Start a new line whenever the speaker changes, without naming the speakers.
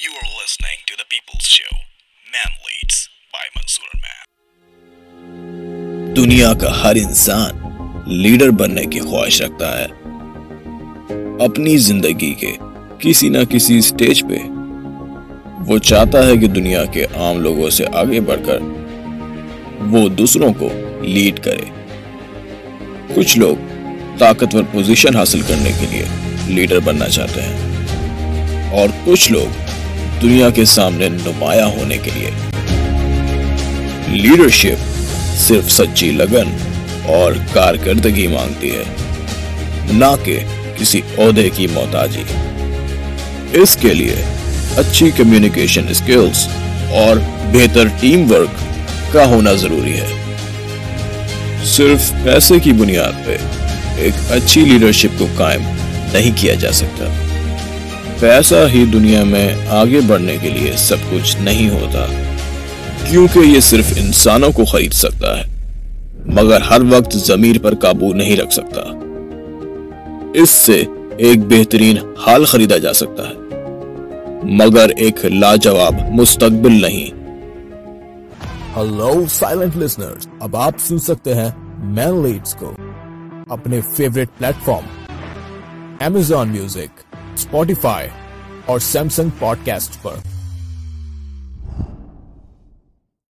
You are listening to the People's Show, Man Leads by Mansoor Man.
دنیا کا ہر انسان leader بننے کی خواہش رکھتا ہے اپنی زندگی کے کسی نہ کسی سٹیج پہ وہ چاہتا ہے کہ دنیا کے عام لوگوں سے آگے بڑھ کر وہ دوسروں کو لیڈ کرے کچھ لوگ طاقتور پوزیشن حاصل کرنے کے لیے لیڈر بننا چاہتے ہیں اور کچھ لوگ دنیا کے سامنے نمایاں ہونے کے لیے۔ لیڈرشپ صرف سچی لگن اور کارکردگی مانگتی ہے، نہ کہ کسی عہدے کی محتاجی۔ اس کے لیے اچھی کمیونیکیشن اسکلز اور بہتر ٹیم ورک کا ہونا ضروری ہے۔ صرف پیسے کی بنیاد پہ ایک اچھی لیڈرشپ کو قائم نہیں کیا جا سکتا۔ پیسہ ہی دنیا میں آگے بڑھنے کے لیے سب کچھ نہیں ہوتا، کیونکہ یہ صرف انسانوں کو خرید سکتا ہے، مگر ہر وقت ضمیر پر قابو نہیں رکھ سکتا۔ اس سے ایک بہترین حال خریدا جا سکتا ہے، مگر ایک لاجواب مستقبل نہیں۔
ہلو سائلنٹ لسنرز اب آپ سن سکتے ہیں مین لیڈس کو، اپنے favourite platform Amazon Music Spotify اور سیمسنگ پوڈ کاسٹ پر۔